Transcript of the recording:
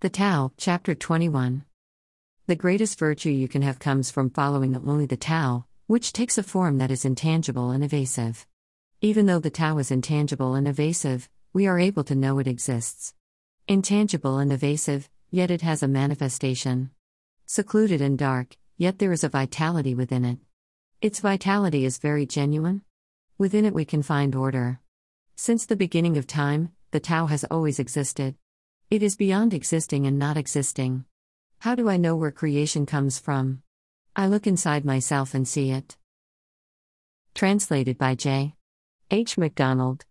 The Tao, Chapter 21. The greatest virtue you can have comes from following only the Tao, which takes a form that is intangible and evasive. Even though the Tao is intangible and evasive, we are able to know it exists. Intangible and evasive, yet it has a manifestation. Secluded and dark, yet there is a vitality within it. Its vitality is very genuine. Within it we can find order. Since the beginning of time, the Tao has always existed. It is beyond existing and not existing. How do I know where creation comes from? I look inside myself and see it. Translated by J. H. McDonald.